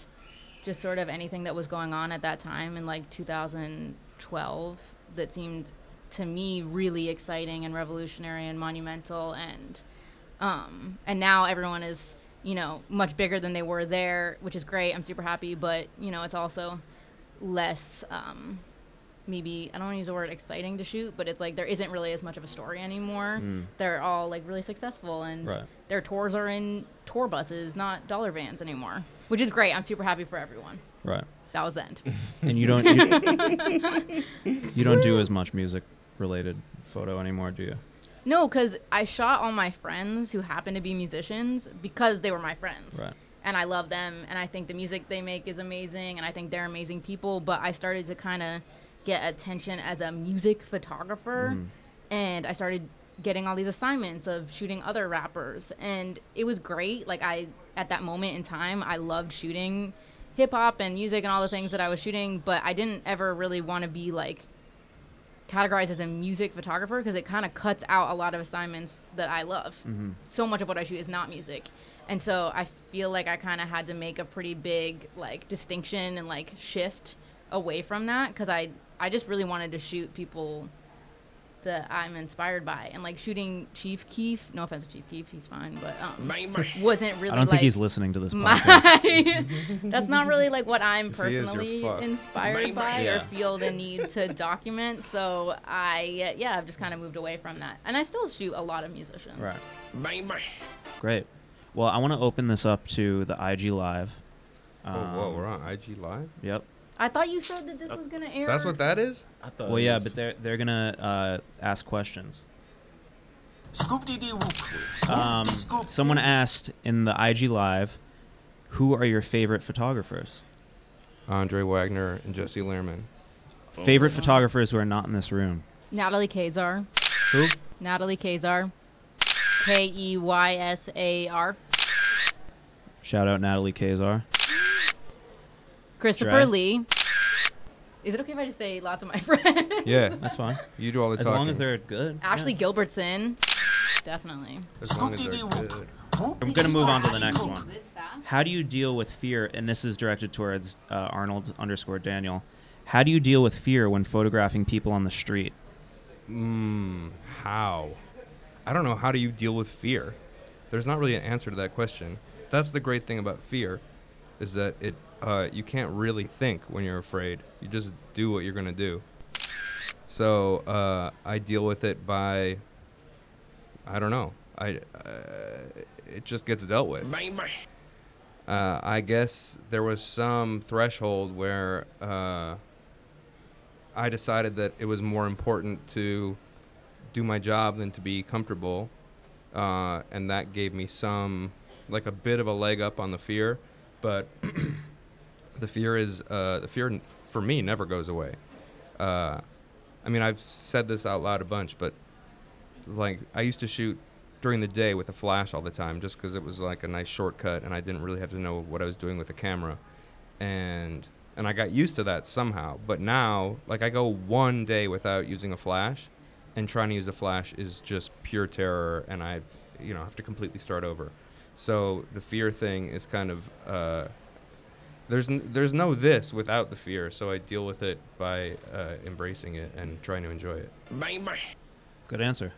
just sort of anything that was going on at that time in like 2012 that seemed to me really exciting and revolutionary and monumental and um and now everyone is you know much bigger than they were there which is great i'm super happy but you know it's also less um maybe I don't want to use the word exciting to shoot, but it's like there isn't really as much of a story anymore. Hmm. They're all like really successful, and Right. their tours are in tour buses, not dollar vans anymore, which is great. I'm super happy for everyone. right. that was the end. And you don't you, you don't do as much music related photo anymore, do you? No, because I shot all my friends who happen to be musicians because they were my friends. Right. And I love them, and I think the music they make is amazing, and I think they're amazing people. But I started to kind of get attention as a music photographer, Mhm. and I started getting all these assignments of shooting other rappers, and it was great. Like I, at that moment in time, I loved shooting hip hop and music and all the things that I was shooting, but I didn't ever really want to be like categorized as a music photographer because it kind of cuts out a lot of assignments that I love. Mm-hmm. So much of what I shoot is not music. And so I feel like I kind of had to make a pretty big like distinction and like shift away from that because I I just really wanted to shoot people that I'm inspired by and like shooting Chief Keef. No offense to Chief Keef, he's fine, but um, wasn't really. I don't like, think he's listening to this podcast. my that's not really like what I'm If he is, you're personally inspired by Yeah. or feel the need to document. So I uh, yeah, I've just kind of moved away from that, and I still shoot a lot of musicians. Right. Great. Well, I want to open this up to the IG Live. oh, whoa, Um, we're on IG Live. Yep. I thought you said that this was gonna air. That's what that is. I thought. Well, yeah, but they're they're gonna uh, ask questions. Scoop D Whoop. Um, someone asked in the IG Live, "Who are your favorite photographers? Andre Wagner and Jesse Lehrman. Favorite photographers who are not in this room? Natalie Keyssar. Who? Natalie Keyssar. K E Y S A R. Shout out Natalie Keyssar. Christopher Dre. Lee. Is it okay if I just say lots of my friends? Yeah, That's fine. you do all the time. As talking. long as they're good. Ashley yeah. Gilbertson. Definitely. As long as they're good. I'm gonna move on to the next one. How do you deal with fear? And this is directed towards uh, Arnold underscore Daniel. How do you deal with fear when photographing people on the street? Mm, how? I don't know. How do you deal with fear? There's not really an answer to that question. That's the great thing about fear, is that it uh, you can't really think when you're afraid. You just do what you're gonna do. So uh, I deal with it by I don't know. I uh, it just gets dealt with. Uh, I guess there was some threshold where uh, I decided that it was more important to do my job than to be comfortable, uh, and that gave me some, like a bit of a leg up on the fear. But the fear is uh, the fear for me never goes away. Uh, I mean, I've said this out loud a bunch, but like I used to shoot during the day with a flash all the time, just because it was like a nice shortcut, and I didn't really have to know what I was doing with the camera, and and I got used to that somehow. But now, like I go one day without using a flash, and trying to use a flash is just pure terror, and I, you know, have to completely start over. So the fear thing is kind of uh, there's n- there's no this without the fear. So I deal with it by uh, embracing it and trying to enjoy it. Good answer.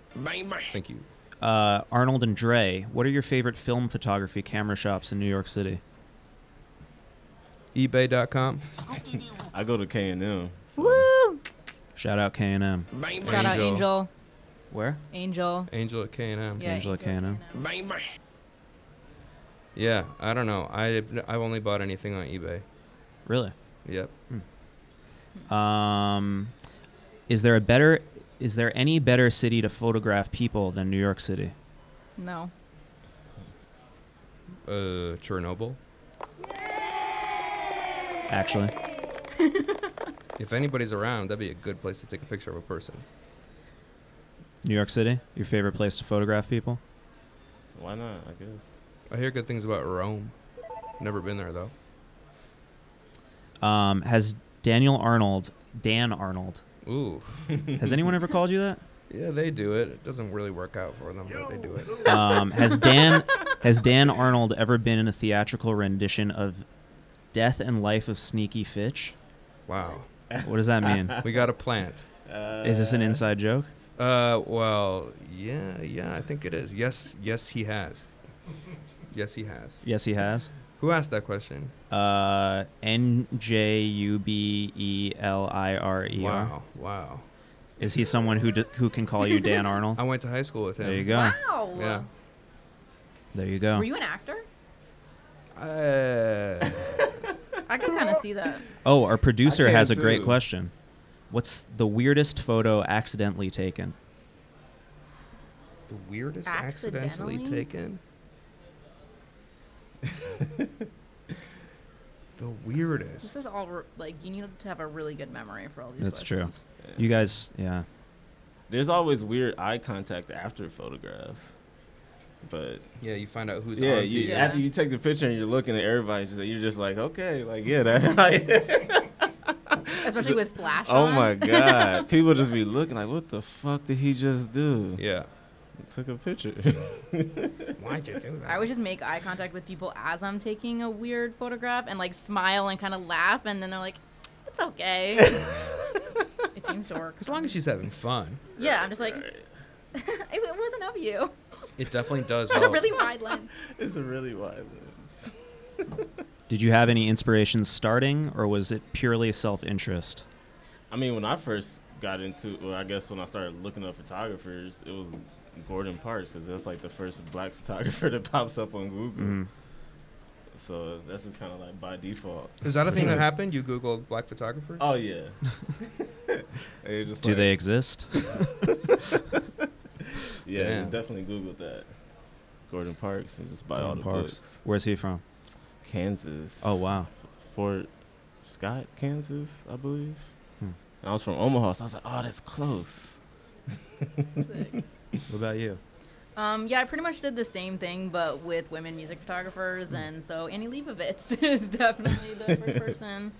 Thank you. Uh, Arnold and Dre, what are your favorite film photography camera shops in New York City? eBay.com. I go to K and M. Woo! Shout out K and M. Shout out Angel. Where? Angel. Angel at K&M. Yeah, Angel at K&M. Yeah, I don't know. I've n- I've only bought anything on eBay. Really? Yep. Um, is there a better? Is there any better city to photograph people than New York City? No. Uh, Chernobyl. Actually, If anybody's around, that'd be a good place to take a picture of a person. New York City, your favorite place to photograph people? Why not? I guess. I hear good things about Rome. Never been there though. Um, has Daniel Arnold, Dan Arnold, Ooh. has anyone ever called you that? Yeah, they do it. It doesn't really work out for them, but they do it. Um, has Dan has Dan Arnold ever been in a theatrical rendition of Death and Life of Sneaky Fitch? Wow. What does that mean? We got a plant. Is this an inside joke? Uh, well, yeah, yeah, I think it is. Yes, yes, he has. Yes, he has. Yes, he has. Who asked that question? Uh, N J U B E L I R E R. Wow, wow. Is he someone who d- who can call you Dan Arnold? I went to high school with him. There you go. Wow. Yeah. There you go. Were you an actor? Uh, I could kind of see that. Oh, our producer can has a great too. question. What's the weirdest photo accidentally taken? The weirdest accidentally, Accidentally? taken. the weirdest. This is all re- like you need to have a really good memory for all these. That's true. questions. You guys, yeah. There's always weird eye contact after photographs. But Yeah, you find out who's yeah, you, Yeah. after you take the picture and you're looking at everybody, you're just like, okay, like yeah, that. Especially with flash. oh on. my god, people just be looking like, what the fuck did he just do? Yeah. Took a picture. Why'd you do that? I would just make eye contact with people as I'm taking a weird photograph and like smile and kind of laugh, and then they're like, "It's okay." it seems to work. as long as she's having fun. Yeah, I'm just like, it, it wasn't of you. It definitely does It's a help. really wide lens. it's a really wide lens. Did you have any inspiration starting, or was it purely self-interest? I mean, when I first got into, well, I guess when I started looking up photographers, it was Gordon Parks because that's like the first black photographer that pops up on Google. Mhm. So that's just kind of like by default. Is that a thing that happened? You googled black photographers? Oh yeah. Just Do like- they exist? Yeah, you definitely googled that. Gordon Parks and just buy all the Parks. books. Where's he from? Kansas. Oh wow. Fort Scott, Kansas, I believe. Hmm. And I was from Omaha, so I was like, oh, that's close. Sick. What about you? Um, yeah, I pretty much did the same thing, but with women music photographers, and so Annie Leibovitz is definitely the first person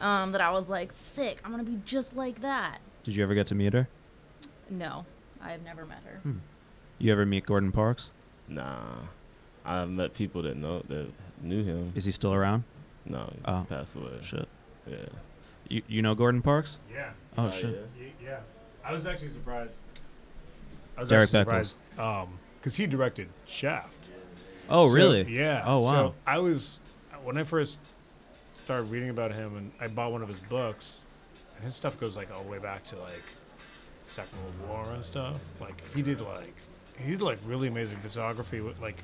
um, that I was like, sick. I'm gonna be just like that. Did you ever get to meet her? No, I've never met her. Hmm. You ever meet Gordon Parks? Nah, I've met people that know that knew him. Is he still around? No, he Oh. just passed away. Shit. Yeah. You you know Gordon Parks? Yeah. Oh, Oh, shit. yeah. Yeah. I was actually surprised. I was Derek Beckles. surprised um because he directed Shaft. Oh So, really? Yeah. Oh, wow. So I was when I first started reading about him, and I bought one of his books, and his stuff goes like all the way back to like Second World War and stuff. Like he did like he did like really amazing photography with like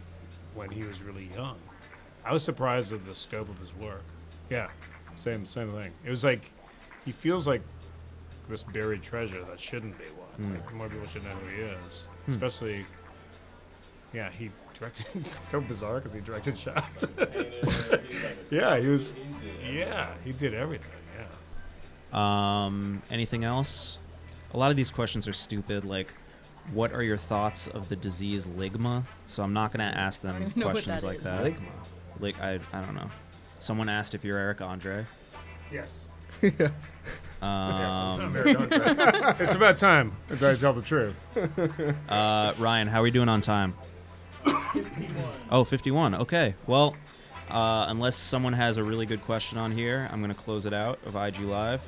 when he was really young. I was surprised at the scope of his work. Yeah, same same thing. It was like he feels like this buried treasure that shouldn't be. Hmm. Like more people should know who he is, Hmm. especially. Yeah, he directed. it's so bizarre because he directed Shaft. yeah, he was. Yeah, he did everything. Yeah. Um, anything else? A lot of these questions are stupid. Like, what are your thoughts of the disease ligma? So I'm not gonna ask them even know what questions that like is. that. Like I I don't know. Someone asked if you're Eric Andre. Yes. Um, it's about time if I tell the truth. uh, Ryan, how are we doing on time? Oh, 51. Okay. Well, uh, unless someone has a really good question on here, I'm going to close it out of IG Live.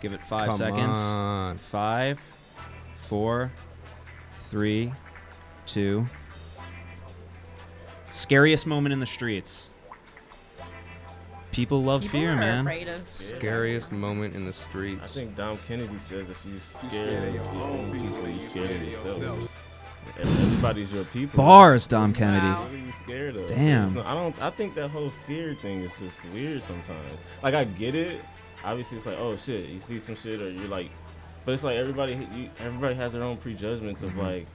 Give it five Come seconds. on. Five, four, three, two. Scariest moment in the streets. People love People fear, are man. afraid of. Scariest moment in the streets. I think Dom Kennedy says if you're scared of your own people, you're scared of yourself. Everybody's your people. Bars, Dom Kennedy. Wow. What are you scared of? Damn. No- I don't. I think that whole fear thing is just weird sometimes. Like I get it. Obviously, it's like, oh shit, you see some shit, or you're like, but it's like everybody. You, everybody has their own prejudgments of Mhm. like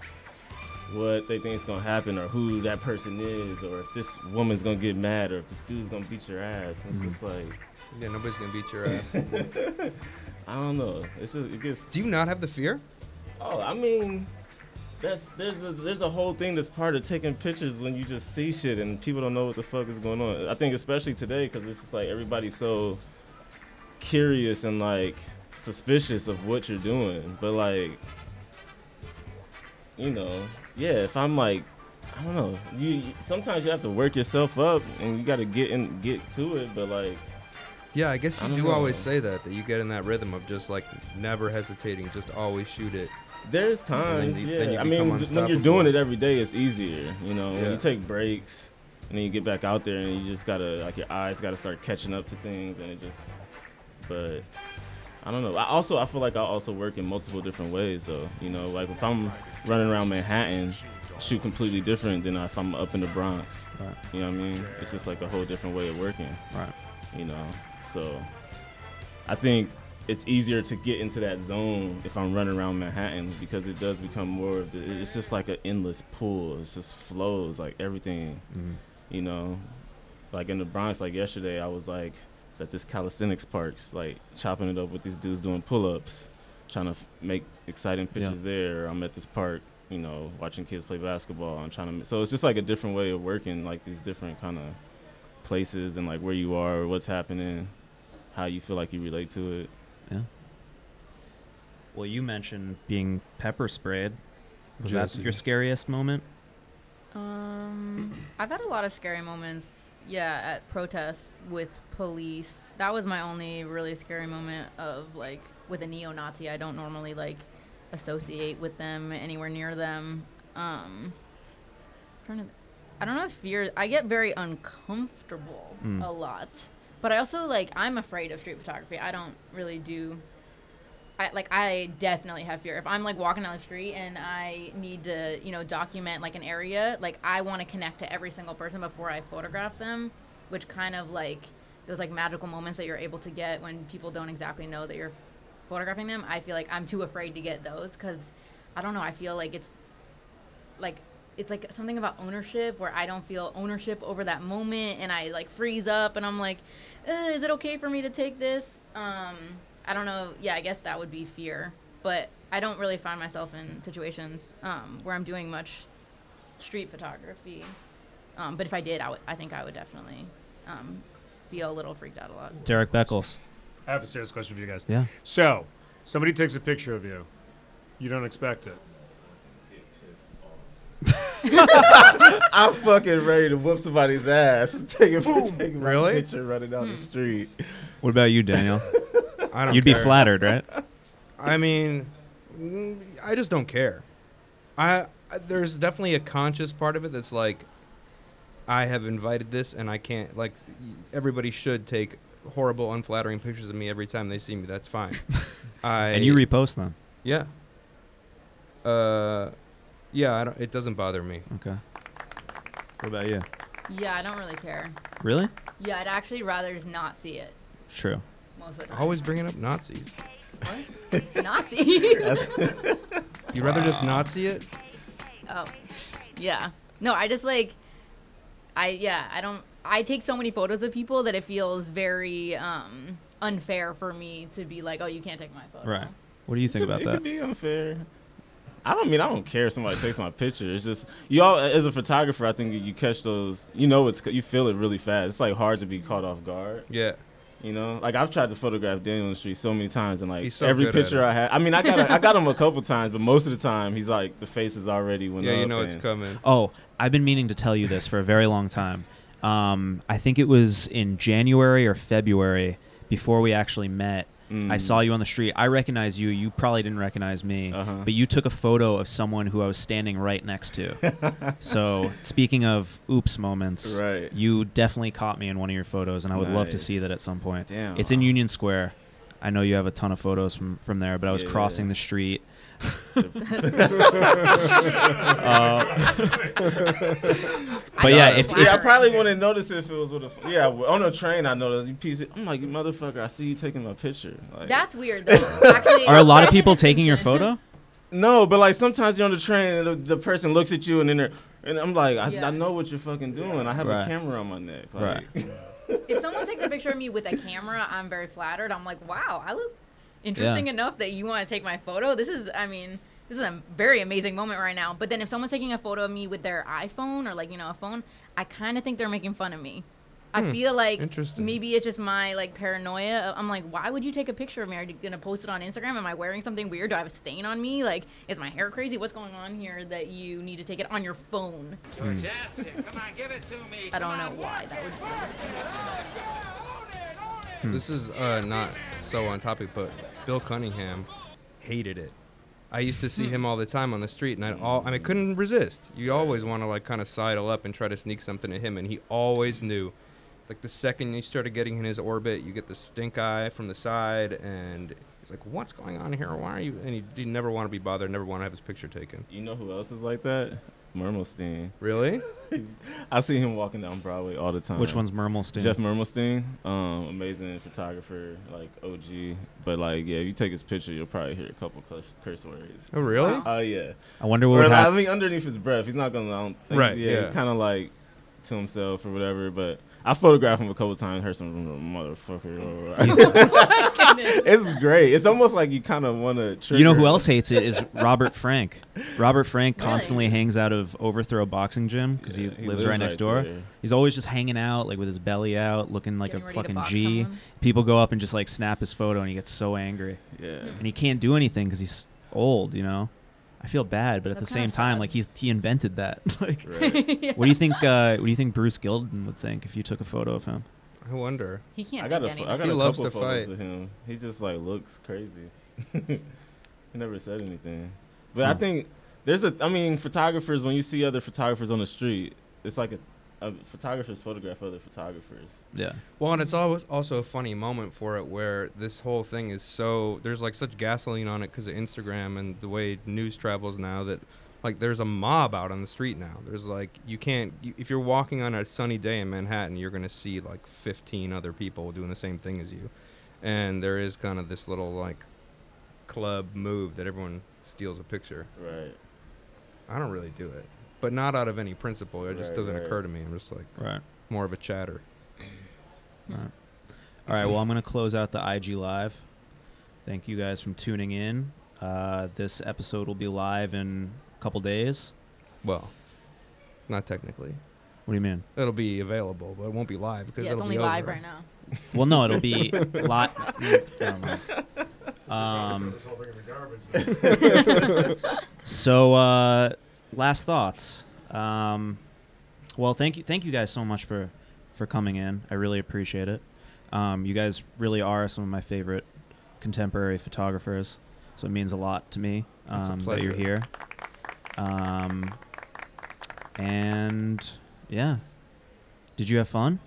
what they think is gonna happen, or who that person is, or if this woman's gonna get mad, or if this dude's gonna beat your ass. It's Mhm. just like Yeah, nobody's gonna beat your ass. I don't know. It's just it gets. Do you not have the fear? Oh, I mean, that's there's a there's a whole thing that's part of taking pictures when you just see shit and people don't know what the fuck is going on. I think especially today because it's just like everybody's so curious and like suspicious of what you're doing, but like, you know, yeah. If I'm like. I don't know. You sometimes you have to work yourself up, and you got to get in, get to it. But like, Yeah, I guess you don't do know. always say that that you get in that rhythm of just like never hesitating, just always shoot it. There's then times, you- yeah. then you I mean, just when you're doing it every day, it's easier. You know, when you take breaks and then you get back out there and you just gotta, like, your eyes gotta start catching up to things, and it just. But I don't know. I also I feel like I also work in multiple different ways, though. You know, like if I'm running around Manhattan, shoot completely different than if I'm up in the Bronx. Right. You know what I mean? It's just like a whole different way of working. Right. You know, so I think it's easier to get into that zone if I'm running around Manhattan because it does become more of the. It's just like an endless pool. It just flows like everything. Mhm. You know, like in the Bronx, like yesterday, I was like, it's at this calisthenics parks, like chopping it up with these dudes doing pull-ups, trying to f- make exciting Yeah. pictures there. I'm at this park, you know, watching kids play basketball. I'm trying to. So it's just like a different way of working, like these different kind of places and like where you are, what's happening, how you feel like you relate to it. Yeah. Well, you mentioned being pepper sprayed. Was Jesse. that your scariest moment? Um, I've had a lot of scary moments. Yeah, at protests with police. That was my only really scary moment of like with a neo-Nazi. I don't normally like associate with them anywhere near them. Um, trying to, I don't know if fear. I get very uncomfortable Mm. a lot, but I also like I'm afraid of street photography. I don't really do I like I definitely have fear. If I'm like walking down the street and I need to, you know, document like an area, like I want to connect to every single person before I photograph them, which kind of like those like magical moments that you're able to get when people don't exactly know that you're photographing them. I feel like I'm too afraid to get those cuz I don't know, I feel like it's like it's like something about ownership where I don't feel ownership over that moment and I like freeze up and I'm like, "Uh, is it okay for me to take this? Um, I don't know. Yeah, I guess that would be fear. But I don't really find myself in situations um, where I'm doing much street photography. Um, but if I did, I would. I think I would definitely um, feel a little freaked out a lot. Derek Beckles. I have a serious question for you guys. Yeah. So, somebody takes a picture of you. You don't expect it. I'm fucking ready to whoop somebody's ass. Take a take my Really? picture running down the street. What about you, Daniel? I don't You'd be flattered, right? I mean, mm, I just don't care. I, I there's definitely a conscious part of it that's like, I have invited this, and I can't like. Everybody should take horrible, unflattering pictures of me every time they see me. That's fine. I and you repost them. yeah. Uh, yeah. I don't. It doesn't bother me. Okay. What about you? Yeah, I don't really care. Really? Yeah, I'd actually rather just not see it True. Most of the time. Always bringing up Nazis. Nazi. You rather just not see it? Oh, yeah. No, I just like, I yeah, I don't. I take so many photos of people that it feels very um unfair for me to be like, oh, you can't take my photo. Right. What do you think about it that? could be unfair. I don't mean I don't care if somebody takes my picture. It's just you all as a photographer. I think you catch those. You know, it's you feel it really fast. It's like hard to be caught off guard. Yeah. You know, like I've tried to photograph Daniel in the street so many times, and like so every picture. I had. I mean, I got I got him a couple times, but most of the time he's like the face is already went Yeah. You know it's coming. Oh, I've been meaning to tell you this for a very long time. Um, I think it was in January or February before we actually met. I Mm. saw you on the street. I recognize you. You probably didn't recognize me, Uh-huh. but you took a photo of someone who I was standing right next to. so, speaking of oops moments, Right. you definitely caught me in one of your photos, and I would love to see that at some point. Damn. It's in Union Square. I know you have a ton of photos from from there, but I was Yeah. crossing the street. But yeah, if, if yeah, I probably wouldn't notice if it was with a. Yeah, on the train I noticed you piece. It, I'm like, you motherfucker! I see you taking my picture. Like, That's weird though. Actually, are a lot of people taking your photo? No, but like sometimes you're on the train and the, the person looks at you and then they're and I'm like, I, Yeah. I know what you're fucking doing. I have Right. a camera on my neck. Like, If someone takes a picture of me with a camera, I'm very flattered. I'm like, wow, I look interesting enough that you want to take my photo. This is, I mean, this is a very amazing moment right now. But then if someone's taking a photo of me with their iPhone or like you know a phone, I kind of think they're making fun of me. I hmm. feel like maybe it's just my like paranoia. I'm like, why would you take a picture of me? Are you gonna post it on Instagram? Am I wearing something weird? Do I have a stain on me? Like, is my hair crazy? What's going on here that you need to take it on your phone? That's hmm. it. Come on, give it to me. I don't know why that would. be. Hmm. This is uh, not so on topic, but Bill Cunningham hated it. I used to see hmm. him all the time on the street, and I all I mean, couldn't resist. You always want to like kind of sidle up and try to sneak something to him, and he always knew. Like the second you started getting in his orbit, you get the stink eye from the side, and he's like, "What's going on here? Why are you?" And he, he never want to be bothered, never want to have his picture taken. you know who else is like that? Mermelstein. Really? I see him walking down Broadway all the time. Which one's Mermelstein? Jeff Mermelstein, um, amazing photographer, like OG. But like, yeah, if you take his picture, you'll probably hear a couple curse, curse words. Oh, really? Oh yeah. I wonder what Or, would like, I mean, underneath his breath, he's not gonna. I don't think, Right, Yeah, yeah. he's kind of like to himself or whatever. But I photographed him a couple times. Heard some motherfucker. Oh, oh, it's great. It's almost like you kind of want to. You know who else hates it is Robert Frank. Robert Frank Really? constantly hangs out of Overthrow Boxing Gym because Yeah, he, he lives lives right next right door. there. He's always just hanging out, like with his belly out, looking like Getting a fucking G. someone. People go up and just like snap his photo, and he gets so angry, Yeah. and he can't do anything because he's old. You know, I feel bad, but at That's the same kinda time, sad. like he's he invented that. like, Right. what do you think? Uh, what do you think Bruce Gilden would think if you took a photo of him? I wonder. He can't I got a, think pho- anything. I got He a loves couple to photos fight. of him. He just like looks crazy. he never said anything. But I Huh. think there's a. I mean, photographers. When you see other photographers on the street, it's like a, a photographers photograph other photographers. Yeah, Well, and it's always also a funny moment for it where this whole thing is so there's like such gasoline on it because of Instagram and the way news travels now that like there's a mob out on the street now. There's like you can't you, if you're walking on a sunny day in Manhattan, you're gonna see like 15 other people doing the same thing as you, and there is kind of this little like club move that everyone steals a picture. Right. I don't really do it, but not out of any principle. It just doesn't right. occur to me. I'm just like right. more of a chatter. All right. Well, I'm going to close out the IG live. Thank you guys from tuning in. Uh, this episode will be live in a couple days. Well, not technically. What do you mean? It'll be available, but it won't be live because Yeah, it's it'll only be live over. right now. Well, no, it'll be live. Um, This whole thing in so, uh, last thoughts. Um, well, thank you, thank you guys so much for for coming in. I really appreciate it. Um, you guys really are some of my favorite contemporary photographers, so it means a lot to me um, that you're here. Um, and yeah, did you have fun?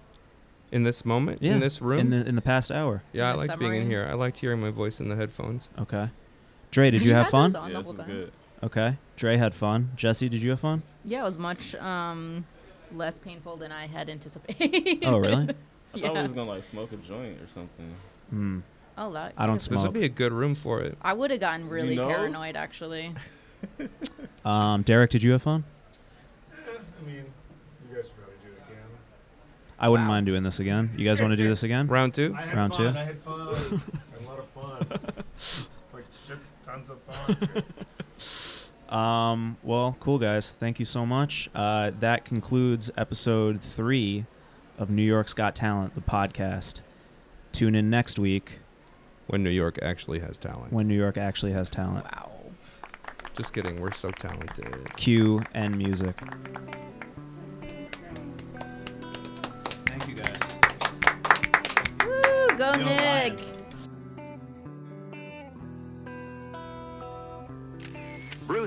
In this moment, Yeah, in this room. in the in the past hour? yeah, I In the liked being in here. I liked hearing my voice in the headphones. Okay. Dre, did you have fun? yeah, this is good. Okay. Dre had fun. Jesse, did you have fun? Yeah, it was much um, less painful than I had anticipated. Oh, really? I thought we was gonna like smoke a joint or something. Hmm. Oh, that. I don't could've- This would be a good room for it. I would have gotten really know? paranoid, actually. Um, Derek, did you have fun? I mean, you guys should probably do it again. I wouldn't Wow. mind doing this again. You guys want to do this again? Round two. I had Round fun. two? I had fun. I had a lot of fun. like shit, tons of fun. Um, well, cool guys. Thank you so much. Uh, that concludes episode three of New York's Got Talent, the podcast. Tune in next week When New York actually has talent. when New York actually has talent. Wow. Just kidding. We're so talented. Cue and music. Thank you guys. Woo, go Nick.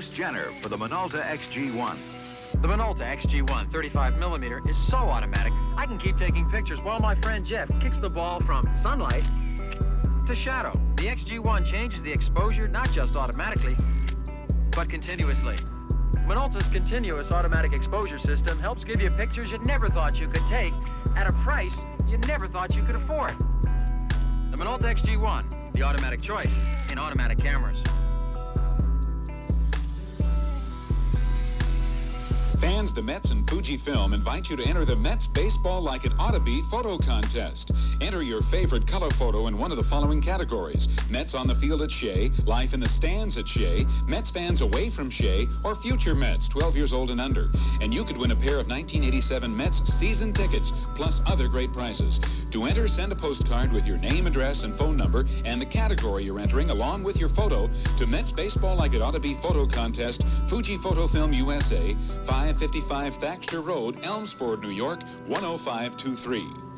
Bruce Jenner for the Minolta XG1. The Minolta XG1 35mm is so automatic, I can keep taking pictures while my friend Jeff kicks the ball from sunlight to shadow. The XG1 changes the exposure not just automatically, but continuously. Minolta's continuous automatic exposure system helps give you pictures you never thought you could take at a price you never thought you could afford. The Minolta XG1, the automatic choice in automatic cameras. Fans, the Mets and Fujifilm invite you to enter the Mets Baseball Like It Ought to Be photo contest. Enter your favorite color photo in one of the following categories Mets on the field at Shea, Life in the stands at Shea, Mets fans away from Shea, or future Mets 12 years old and under. And you could win a pair of 1987 Mets season tickets, plus other great prizes. To enter, send a postcard with your name, address, and phone number, and the category you're entering, along with your photo, to Mets Baseball Like It Ought to Be photo contest, Fuji Photo Film USA, 555 Taxter Road, Elmsford, New York, 10523.